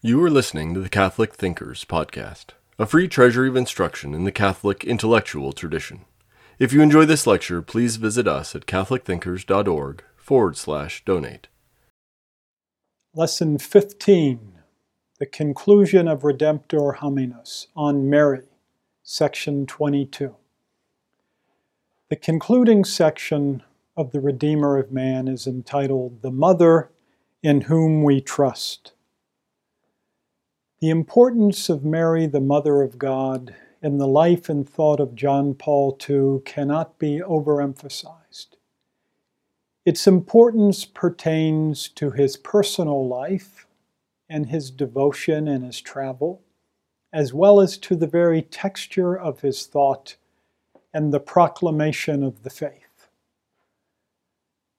You are listening to the Catholic Thinkers Podcast, a free treasury of instruction in the Catholic intellectual tradition. If you enjoy this lecture, please visit us at catholicthinkers.org forward slash donate. Lesson 15 The Conclusion of Redemptor Hominis on Mary, Section 22. The concluding section of the Redeemer of Man is entitled The Mother in Whom We Trust. The importance of Mary, the Mother of God, in the life and thought of John Paul II cannot be overemphasized. Its importance pertains to his personal life and his devotion and his travel, as well as to the very texture of his thought and the proclamation of the faith.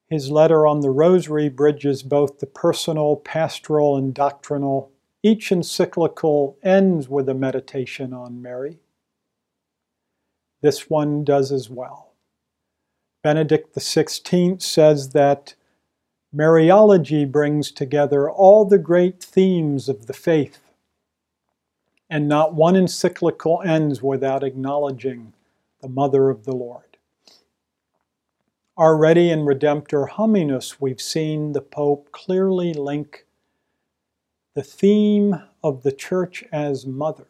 His letter on the Rosary bridges both the personal, pastoral, and doctrinal each encyclical ends with a meditation on Mary. This one does as well. Benedict XVI says that Mariology brings together all the great themes of the faith, and not one encyclical ends without acknowledging the Mother of the Lord. Already in Redemptor Hominis, we've seen the Pope clearly link the theme of the church as mother,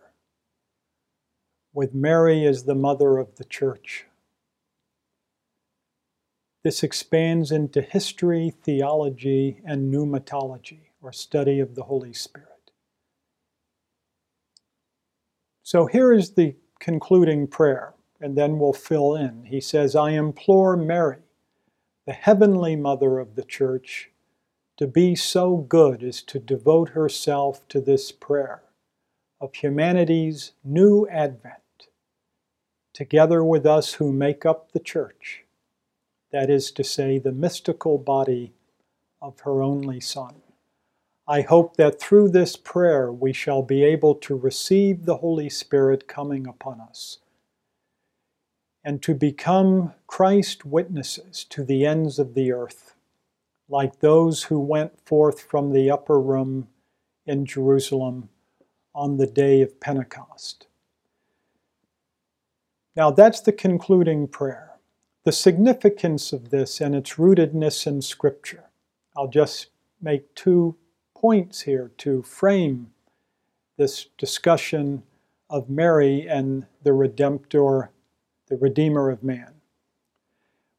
with Mary as the mother of the church. This expands into history, theology, and pneumatology, or study of the Holy Spirit. So here is the concluding prayer, and then we'll fill in. He says, I implore Mary, the heavenly mother of the church, to be so good as to devote herself to this prayer of humanity's new advent, together with us who make up the church, that is to say, the mystical body of her only Son. I hope that through this prayer we shall be able to receive the Holy Spirit coming upon us and to become Christ witnesses to the ends of the earth like those who went forth from the upper room in Jerusalem on the day of Pentecost. Now, that's the concluding prayer. The significance of this and its rootedness in Scripture. I'll just make two points here to frame this discussion of Mary and the Redemptor, the Redeemer of man.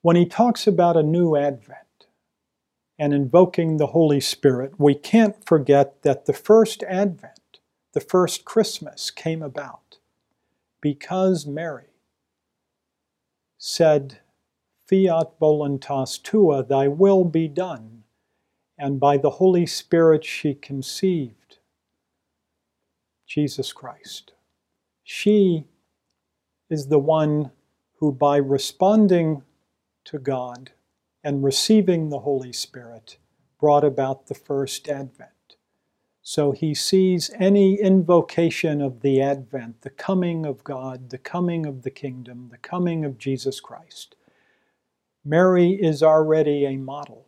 When he talks about a new advent, and invoking the Holy Spirit, we can't forget that the first Advent, the first Christmas, came about because Mary said, Fiat voluntas tua, thy will be done. And by the Holy Spirit she conceived Jesus Christ. She is the one who, by responding to God, and receiving the Holy Spirit brought about the first advent. So he sees any invocation of the advent, the coming of God, the coming of the kingdom, the coming of Jesus Christ. Mary is already a model.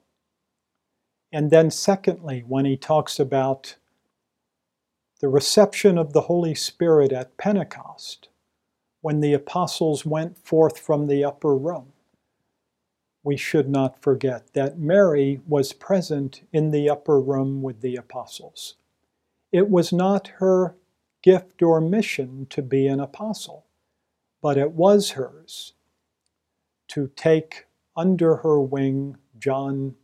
And then, secondly, when he talks about the reception of the Holy Spirit at Pentecost, when the apostles went forth from the upper room, we should not forget that Mary was present in the upper room with the apostles. It was not her gift or mission to be an apostle, but it was hers to take under her wing John,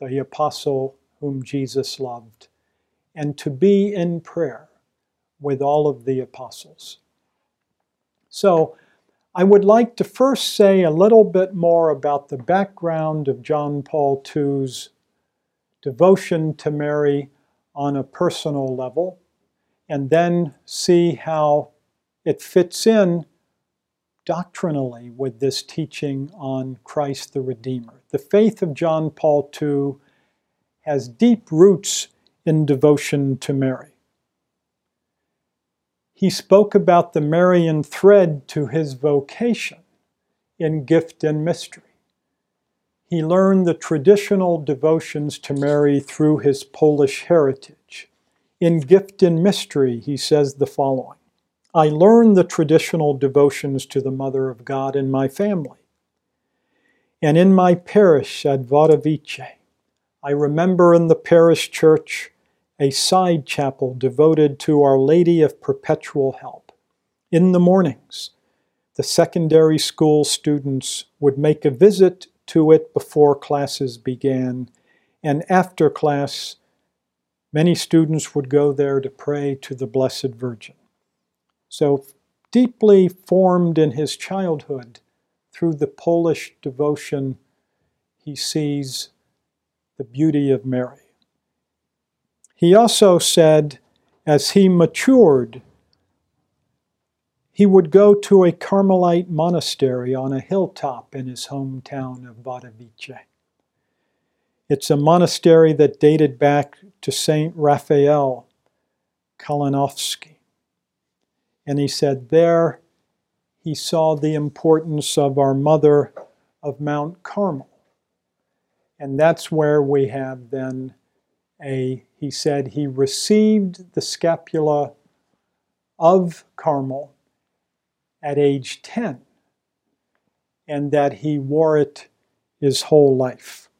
the apostle whom Jesus loved, and to be in prayer with all of the apostles. So, I would like to first say a little bit more about the background of John Paul II's devotion to Mary on a personal level, and then see how it fits in doctrinally with this teaching on Christ the Redeemer. The faith of John Paul II has deep roots in devotion to Mary he spoke about the Marian thread to his vocation in gift and mystery. He learned the traditional devotions to Mary through his Polish heritage, In Gift and Mystery, he says the following I learned the traditional devotions to the Mother of God in my family. And in my parish at Wadowice, I remember in the parish church a side chapel devoted to Our Lady of Perpetual Help. In the mornings, the secondary school students would make a visit to it before classes began, and after class, many students would go there to pray to the Blessed Virgin. So, deeply formed in his childhood through the Polish devotion, he sees the beauty of Mary. He also said, as he matured, he would go to a Carmelite monastery on a hilltop in his hometown of Wadowice. It's a monastery that dated back to Saint Raphael Kalinowski. And he said there he saw the importance of our mother of Mount Carmel. And that's where we have then a, he said, he received the scapular of Carmel at age 10 and that he wore it his whole life.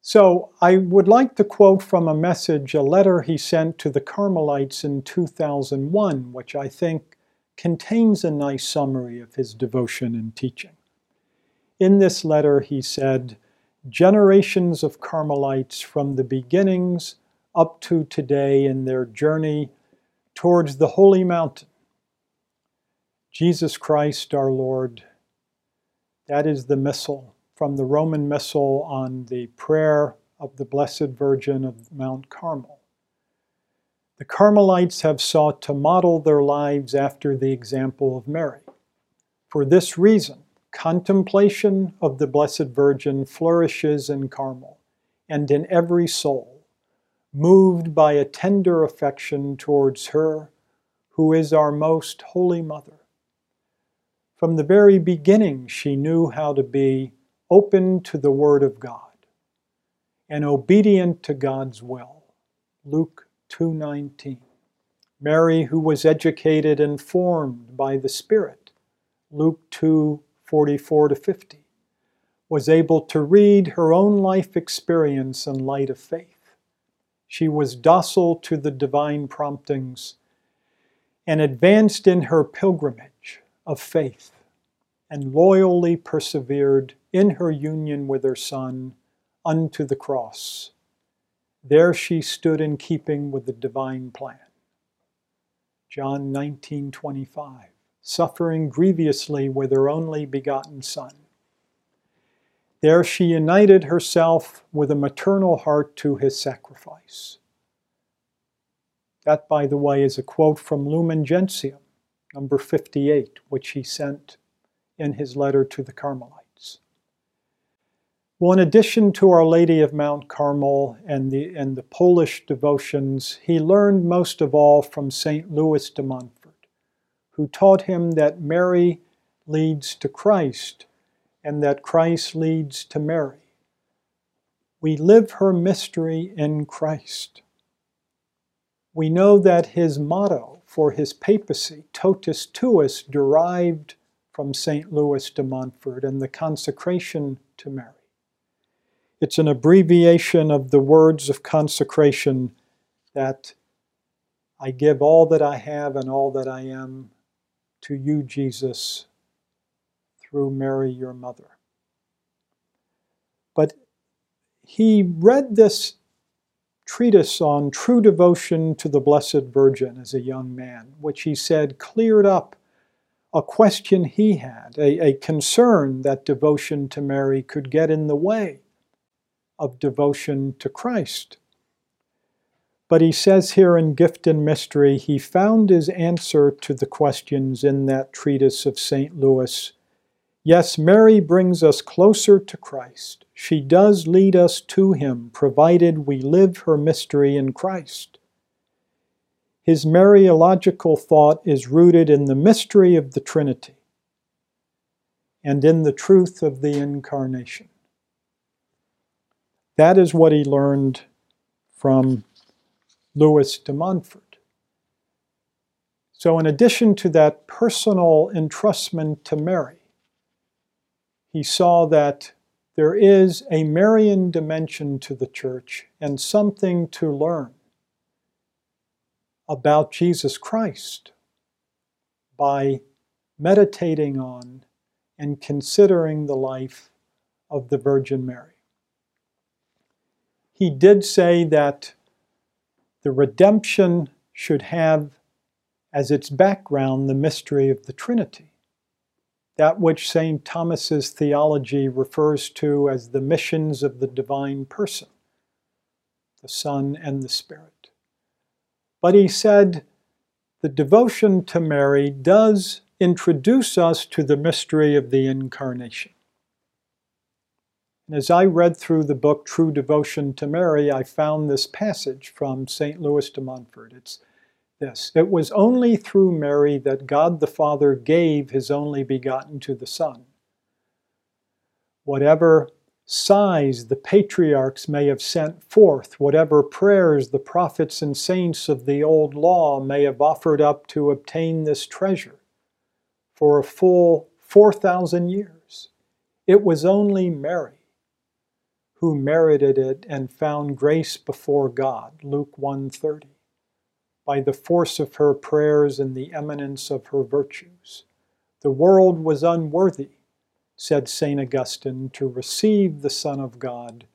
So I would like to quote from a message, a letter he sent to the Carmelites in 2001, which I think contains a nice summary of his devotion and teaching. In this letter, he said, Generations of Carmelites from the beginnings up to today in their journey towards the holy mountain Jesus Christ our Lord. That is the missal from the Roman Missal on the prayer of the Blessed Virgin of Mount Carmel. The Carmelites have sought to model their lives after the example of Mary. For this reason, contemplation of the Blessed Virgin flourishes in Carmel and in every soul, moved by a tender affection towards her who is our most holy Mother. From the very beginning, she knew how to be open to the Word of God and obedient to God's will. Luke 2:19. Mary, who was educated and formed by the Spirit. Luke 2:44 to 50. Was able to read her own life experience in light of faith. She was docile to the divine promptings and advanced in her pilgrimage of faith and loyally persevered in her union with her Son unto the cross. There she stood in keeping with the divine plan. John 19:25 suffering grievously with her only begotten son. There she united herself with a maternal heart to his sacrifice. That, by the way, is a quote from Lumen Gentium, number 58, which he sent in his letter to the Carmelites. Well, in addition to Our Lady of Mount Carmel and the, and the Polish devotions, he learned most of all from St. Louis de Montfort, who taught him that Mary leads to Christ and that Christ leads to Mary. We live her mystery in Christ. We know that his motto for his papacy, totus tuus, derived from St. Louis de Montfort and the consecration to Mary. It's an abbreviation of the words of consecration that I give all that I have and all that I am to you, Jesus, through Mary, your mother. But he read this treatise on true devotion to the Blessed Virgin as a young man, which he said cleared up a question he had, a, a concern that devotion to Mary could get in the way of devotion to Christ. But he says here in Gift and Mystery, he found his answer to the questions in that treatise of St. Louis. Yes, Mary brings us closer to Christ. She does lead us to him, provided we live her mystery in Christ. His Mariological thought is rooted in the mystery of the Trinity and in the truth of the Incarnation. That is what he learned from Louis de Montfort. So, in addition to that personal entrustment to Mary, he saw that there is a Marian dimension to the church and something to learn about Jesus Christ by meditating on and considering the life of the Virgin Mary. He did say that the redemption should have as its background the mystery of the Trinity, that which St. Thomas's theology refers to as the missions of the divine person, the Son and the Spirit. But he said the devotion to Mary does introduce us to the mystery of the Incarnation. And as I read through the book True Devotion to Mary, I found this passage from St. Louis de Montfort. It's this It was only through Mary that God the Father gave his only begotten to the Son. Whatever sighs the patriarchs may have sent forth, whatever prayers the prophets and saints of the old law may have offered up to obtain this treasure, for a full 4,000 years. It was only Mary who merited it and found grace before God, Luke 1:30, by the force of her prayers and the eminence of her virtues. The world was unworthy, said St. Augustine, to receive the Son of God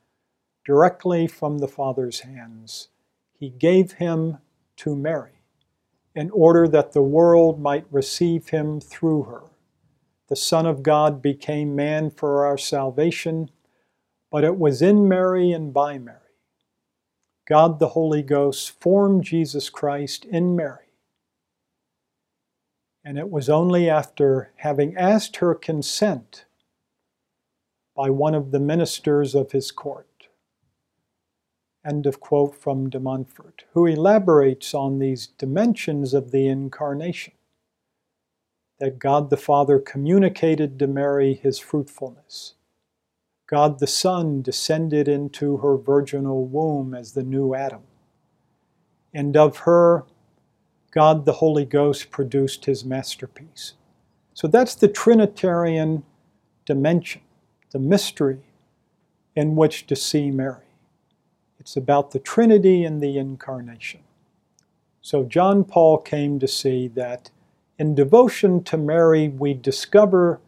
directly from the Father's hands. He gave him to Mary in order that the world might receive him through her. The Son of God became man for our salvation, but it was in Mary and by Mary. God the Holy Ghost formed Jesus Christ in Mary. And it was only after having asked her consent by one of the ministers of his court End of quote from de Montfort, who elaborates on these dimensions of the Incarnation. That God the Father communicated to Mary his fruitfulness. God the Son descended into her virginal womb as the new Adam. And of her, God the Holy Ghost produced his masterpiece. So that's the Trinitarian dimension, the mystery in which to see Mary. It's about the Trinity and the Incarnation. So John Paul came to see that in devotion to Mary, we discover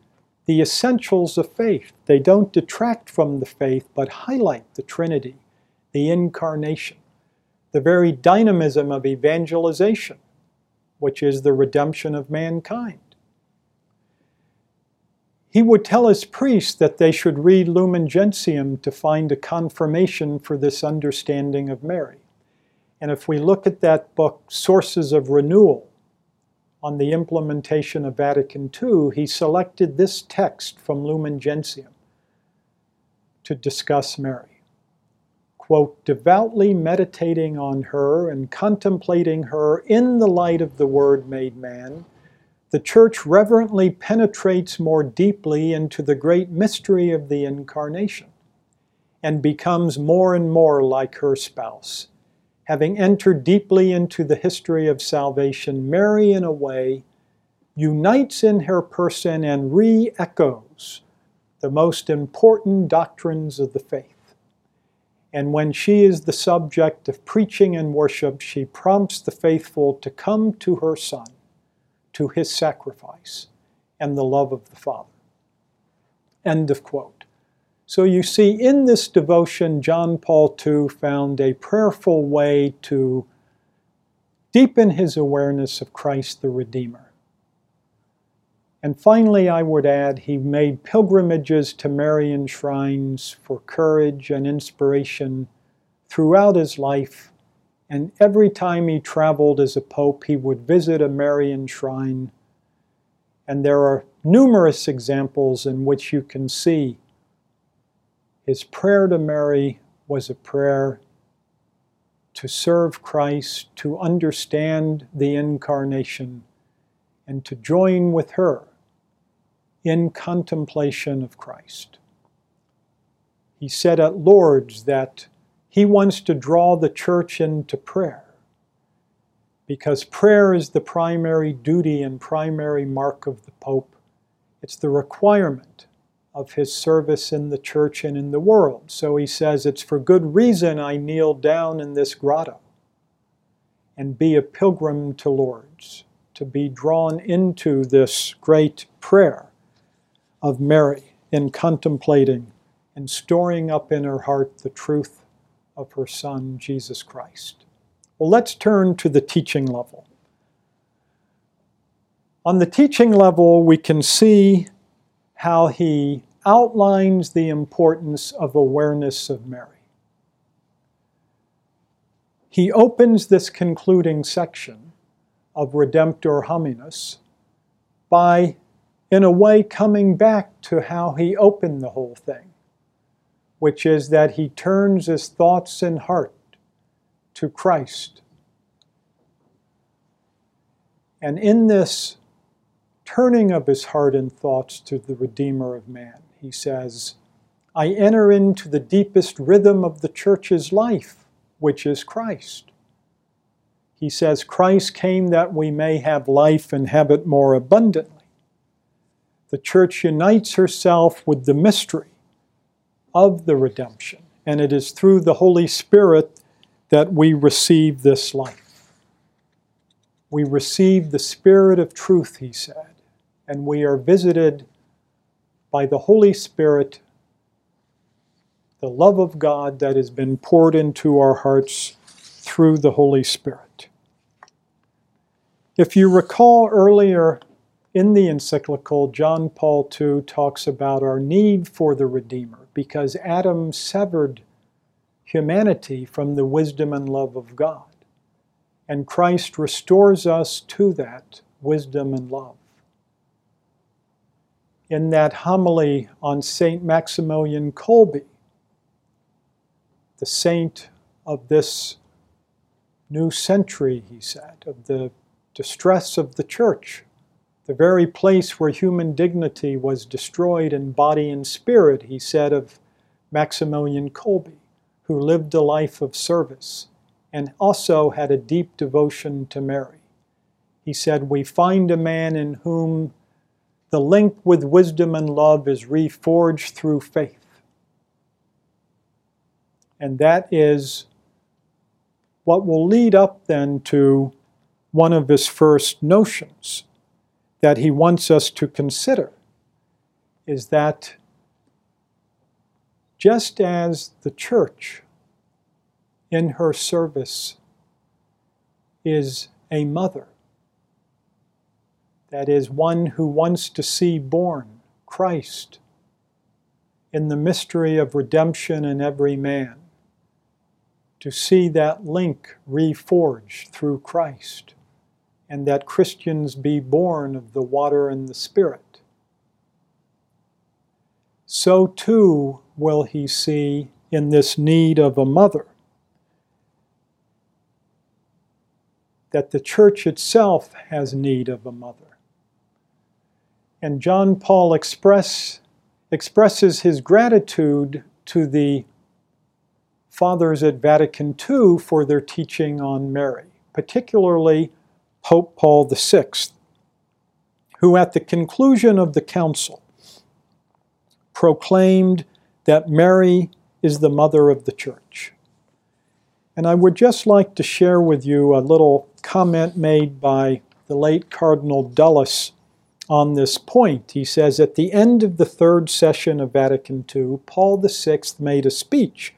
the essentials of faith. They don't detract from the faith, but highlight the Trinity, the Incarnation, the very dynamism of evangelization, which is the redemption of mankind he would tell his priests that they should read Lumen Gentium to find a confirmation for this understanding of Mary. And if we look at that book, Sources of Renewal, on the implementation of Vatican II, he selected this text from Lumen Gentium to discuss Mary. Quote, devoutly meditating on her and contemplating her in the light of the Word made man, the Church reverently penetrates more deeply into the great mystery of the Incarnation and becomes more and more like her spouse. Having entered deeply into the history of salvation, Mary, in a way, unites in her person and re echoes the most important doctrines of the faith. And when she is the subject of preaching and worship, she prompts the faithful to come to her Son to his sacrifice and the love of the Father. End of quote. So you see, in this devotion, John Paul II found a prayerful way to deepen his awareness of Christ the Redeemer. And finally, I would add, he made pilgrimages to Marian shrines for courage and inspiration throughout his life and every time he traveled as a pope, he would visit a Marian shrine. And there are numerous examples in which you can see his prayer to Mary was a prayer to serve Christ, to understand the incarnation, and to join with her in contemplation of Christ. He said at Lourdes that he wants to draw the church into prayer because prayer is the primary duty and primary mark of the Pope. It's the requirement of his service in the church and in the world. So he says, It's for good reason I kneel down in this grotto and be a pilgrim to Lourdes, to be drawn into this great prayer of Mary in contemplating and storing up in her heart the truth of her Son, Jesus Christ. Well, let's turn to the teaching level. On the teaching level, we can see how he outlines the importance of awareness of Mary. He opens this concluding section of Redemptor Hominis by, in a way, coming back to how he opened the whole thing, which is that he turns his thoughts and heart to Christ. And in this turning of his heart and thoughts to the Redeemer of man, he says, I enter into the deepest rhythm of the church's life, which is Christ. He says, Christ came that we may have life and have it more abundantly. The church unites herself with the mystery of the redemption, and it is through the Holy Spirit that we receive this life. We receive the Spirit of truth, he said, and we are visited by the Holy Spirit, the love of God that has been poured into our hearts through the Holy Spirit. If you recall earlier in the encyclical, John Paul II talks about our need for the Redeemer because Adam severed humanity from the wisdom and love of God. And Christ restores us to that wisdom and love. In that homily on St. Maximilian Kolbe, the saint of this new century, he said, of the distress of the church, the very place where human dignity was destroyed in body and spirit, he said of Maximilian Kolbe who lived a life of service and also had a deep devotion to Mary. He said, We find a man in whom the link with wisdom and love is reforged through faith. And that is what will lead up then to one of his first notions that he wants us to consider is that just as the church in her service is a mother, that is, one who wants to see born Christ in the mystery of redemption in every man, to see that link reforged through Christ, and that Christians be born of the water and the Spirit. So too will he see in this need of a mother. That the church itself has need of a mother. And John Paul express, expresses his gratitude to the fathers at Vatican II for their teaching on Mary, particularly Pope Paul VI, who at the conclusion of the council proclaimed that Mary is the mother of the church. And I would just like to share with you a little comment made by the late Cardinal Dulles on this point. He says, At the end of the third session of Vatican II, Paul VI made a speech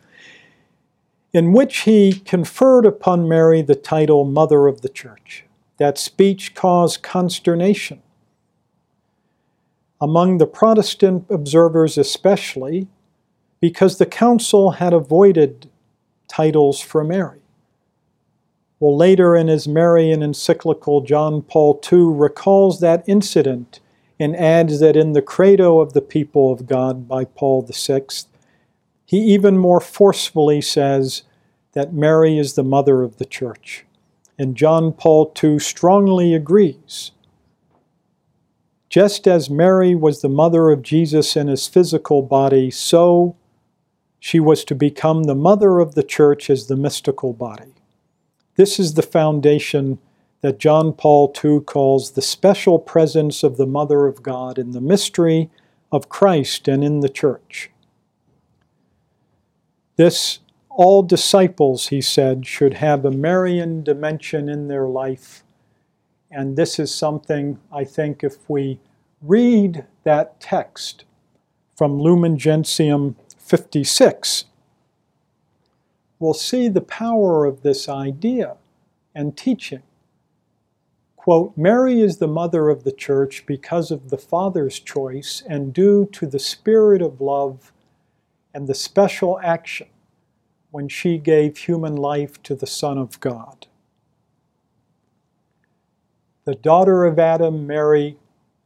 in which he conferred upon Mary the title Mother of the Church. That speech caused consternation. Among the Protestant observers, especially, because the council had avoided titles for Mary. Well, later in his Marian encyclical, John Paul II recalls that incident and adds that in the Credo of the People of God by Paul VI, he even more forcefully says that Mary is the mother of the church. And John Paul II strongly agrees. Just as Mary was the mother of Jesus in his physical body, so She was to become the mother of the church as the mystical body. This is the foundation that John Paul II calls the special presence of the Mother of God in the mystery of Christ and in the church. This, all disciples, he said, should have a Marian dimension in their life. And this is something I think if we read that text from Lumen Gentium 56, we'll see the power of this idea and teaching. Quote, Mary is the mother of the church because of the Father's choice and due to the spirit of love and the special action when she gave human life to the Son of God. The daughter of Adam, Mary,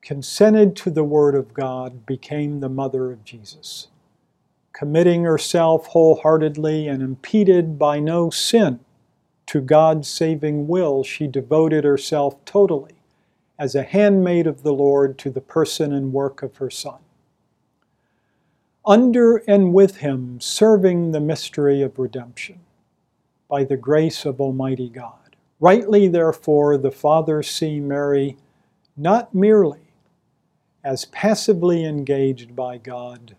consented to the Word of God, became the mother of Jesus. Committing herself wholeheartedly and impeded by no sin, to God's saving will, she devoted herself totally as a handmaid of the Lord to the person and work of her Son. Under and with him, serving the mystery of redemption by the grace of Almighty God. Rightly, therefore, the fathers see Mary not merely as passively engaged by God,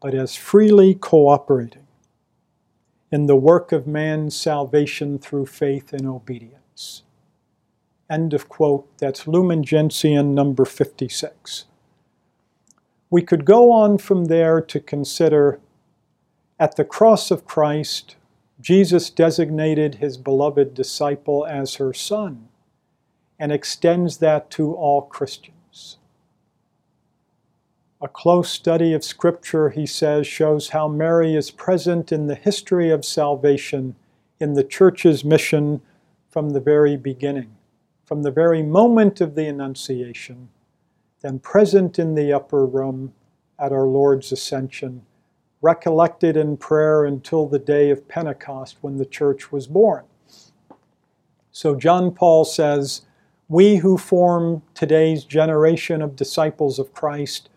but as freely cooperating in the work of man's salvation through faith and obedience. End of quote. That's Lumen Gentium number 56. We could go on from there to consider at the cross of Christ, Jesus designated his beloved disciple as her son and extends that to all Christians. A close study of Scripture, he says, shows how Mary is present in the history of salvation in the Church's mission from the very beginning, from the very moment of the Annunciation, then present in the upper room at our Lord's ascension, recollected in prayer until the day of Pentecost when the Church was born. So John Paul says, We who form today's generation of disciples of Christ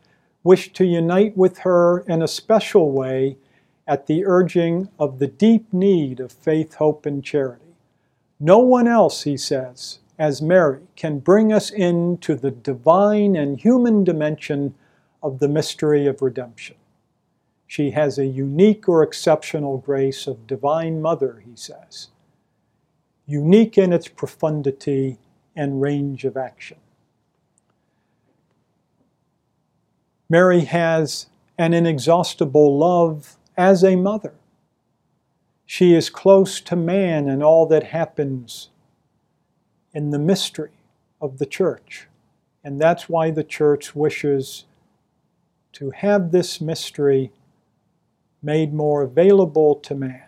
wish to unite with her in a special way at the urging of the deep need of faith, hope, and charity. No one else, he says, as Mary, can bring us into the divine and human dimension of the mystery of redemption. She has a unique or exceptional grace of Divine Mother, he says, unique in its profundity and range of action. Mary has an inexhaustible love as a mother. She is close to man and all that happens in the mystery of the church. And that's why the church wishes to have this mystery made more available to man.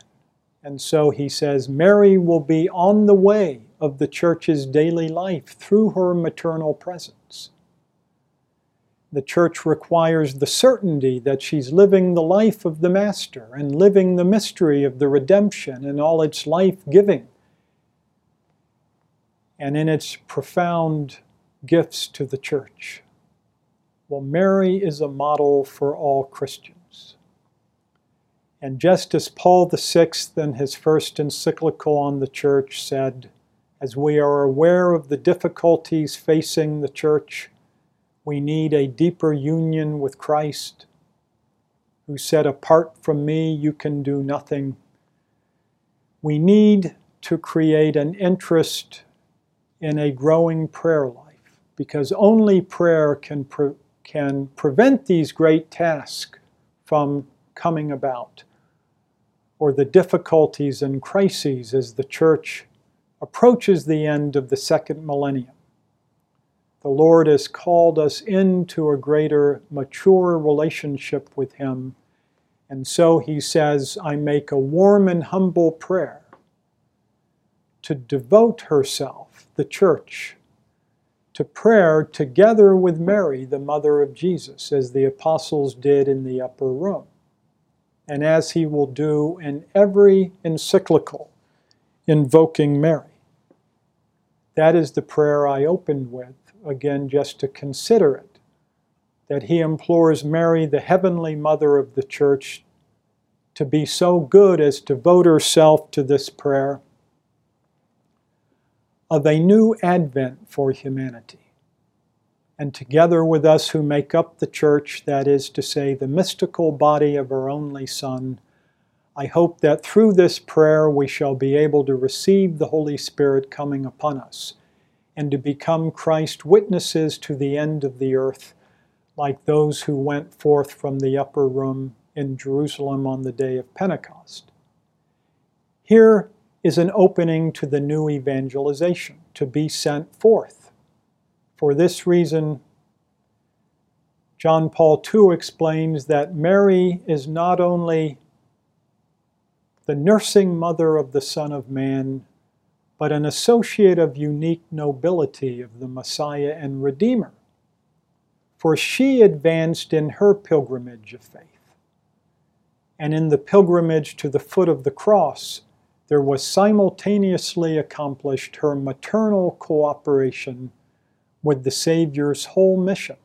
And so he says, Mary will be on the way of the church's daily life through her maternal presence the church requires the certainty that she's living the life of the Master and living the mystery of the redemption and all its life giving and in its profound gifts to the church. Well, Mary is a model for all Christians. And just as Paul VI, in his first encyclical on the church, said, as we are aware of the difficulties facing the church, we need a deeper union with Christ, who said, Apart from me, you can do nothing. We need to create an interest in a growing prayer life because only prayer can, pre- can prevent these great tasks from coming about or the difficulties and crises as the church approaches the end of the second millennium. The Lord has called us into a greater, mature relationship with Him. And so He says, I make a warm and humble prayer to devote herself, the church, to prayer together with Mary, the mother of Jesus, as the apostles did in the upper room, and as he will do in every encyclical invoking Mary. That is the prayer I opened with again just to consider it. That he implores Mary, the heavenly mother of the church, to be so good as to vote herself to this prayer of a new advent for humanity. And together with us who make up the church, that is to say, the mystical body of our only Son, I hope that through this prayer we shall be able to receive the Holy Spirit coming upon us and to become Christ witnesses to the end of the earth, like those who went forth from the upper room in Jerusalem on the day of Pentecost. Here is an opening to the new evangelization, to be sent forth. For this reason, John Paul II explains that Mary is not only the nursing mother of the Son of Man, but an associate of unique nobility of the Messiah and Redeemer. For she advanced in her pilgrimage of faith. And in the pilgrimage to the foot of the cross, there was simultaneously accomplished her maternal cooperation with the Savior's whole mission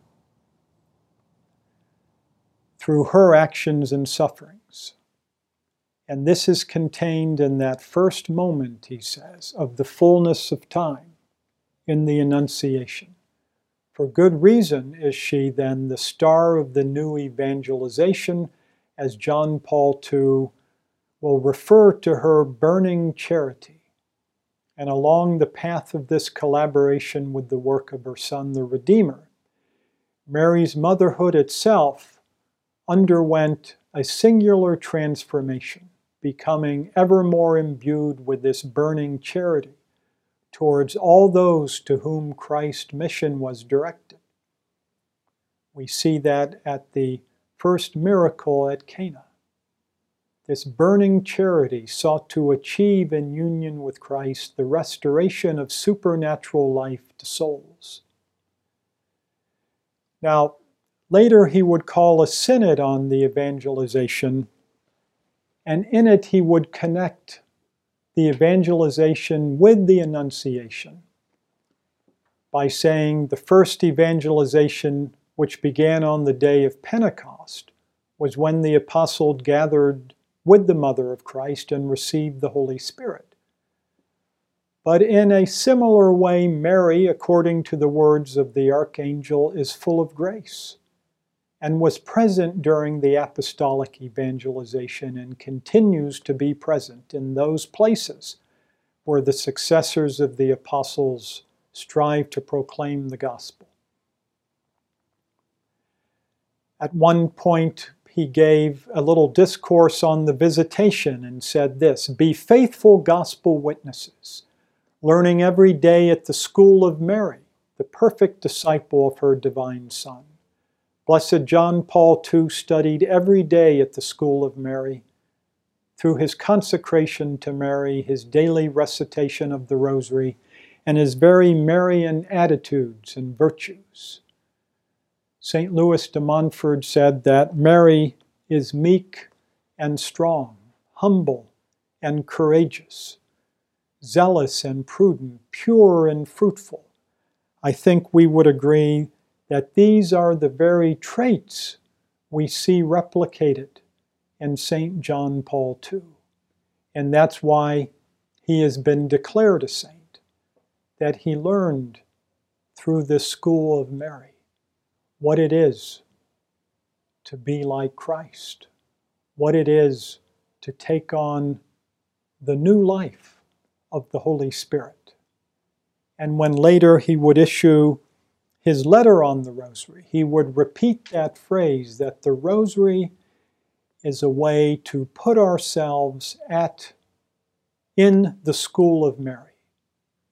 through her actions and sufferings. And this is contained in that first moment, he says, of the fullness of time in the Annunciation. For good reason is she then the star of the new evangelization, as John Paul II will refer to her burning charity. And along the path of this collaboration with the work of her Son, the Redeemer, Mary's motherhood itself underwent a singular transformation, becoming ever more imbued with this burning charity towards all those to whom Christ's mission was directed. We see that at the first miracle at Cana this burning charity sought to achieve in union with Christ the restoration of supernatural life to souls. Now, later he would call a synod on the evangelization, and in it he would connect the evangelization with the Annunciation by saying the first evangelization, which began on the day of Pentecost, was when the apostle gathered with the mother of Christ and received the Holy Spirit. But in a similar way, Mary, according to the words of the archangel, is full of grace and was present during the apostolic evangelization and continues to be present in those places where the successors of the apostles strive to proclaim the gospel. At one point, he gave a little discourse on the visitation and said this Be faithful gospel witnesses, learning every day at the school of Mary, the perfect disciple of her divine Son. Blessed John Paul II studied every day at the school of Mary. Through his consecration to Mary, his daily recitation of the Rosary, and his very Marian attitudes and virtues. St. Louis de Montfort said that Mary is meek and strong, humble and courageous, zealous and prudent, pure and fruitful. I think we would agree that these are the very traits we see replicated in St. John Paul II. And that's why he has been declared a saint, that he learned through this school of Mary what it is to be like Christ, what it is to take on the new life of the Holy Spirit. And when later he would issue his letter on the rosary, he would repeat that phrase that the rosary is a way to put ourselves at in the school of Mary,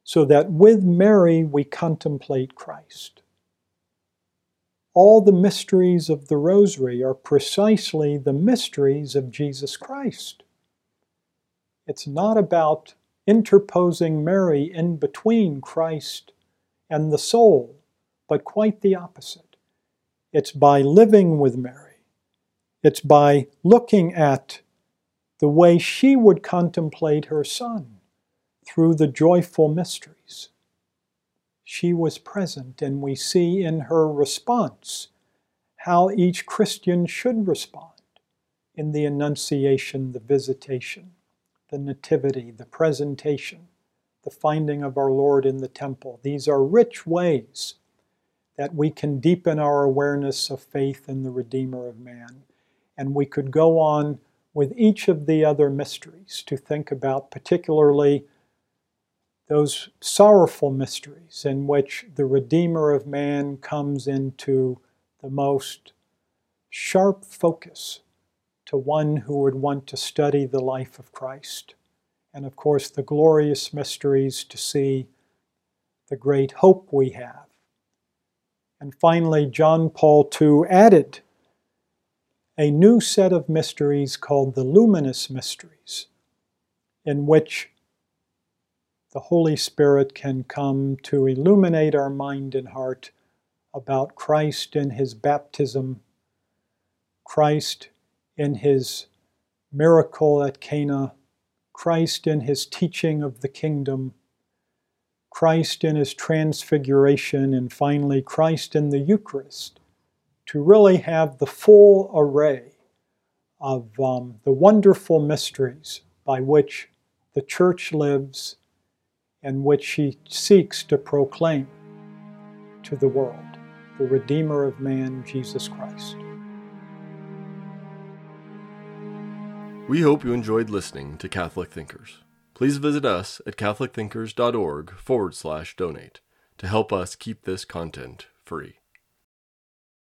so that with Mary we contemplate Christ. All the mysteries of the Rosary are precisely the mysteries of Jesus Christ. It's not about interposing Mary in between Christ and the soul, but quite the opposite. It's by living with Mary, it's by looking at the way she would contemplate her Son through the joyful mysteries she was present, and we see in her response how each Christian should respond in the Annunciation, the Visitation, the Nativity, the Presentation, the finding of our Lord in the temple. These are rich ways that we can deepen our awareness of faith in the Redeemer of man. And we could go on with each of the other mysteries to think about, particularly those sorrowful mysteries in which the Redeemer of man comes into the most sharp focus to one who would want to study the life of Christ. And of course, the glorious mysteries to see the great hope we have. And finally, John Paul II added a new set of mysteries called the luminous mysteries, in which the Holy Spirit can come to illuminate our mind and heart about Christ in his baptism, Christ in his miracle at Cana, Christ in his teaching of the kingdom, Christ in his transfiguration, and finally Christ in the Eucharist to really have the full array of um, the wonderful mysteries by which the church lives and which she seeks to proclaim to the world the Redeemer of man, Jesus Christ. We hope you enjoyed listening to Catholic Thinkers. Please visit us at catholicthinkers.org forward slash donate to help us keep this content free.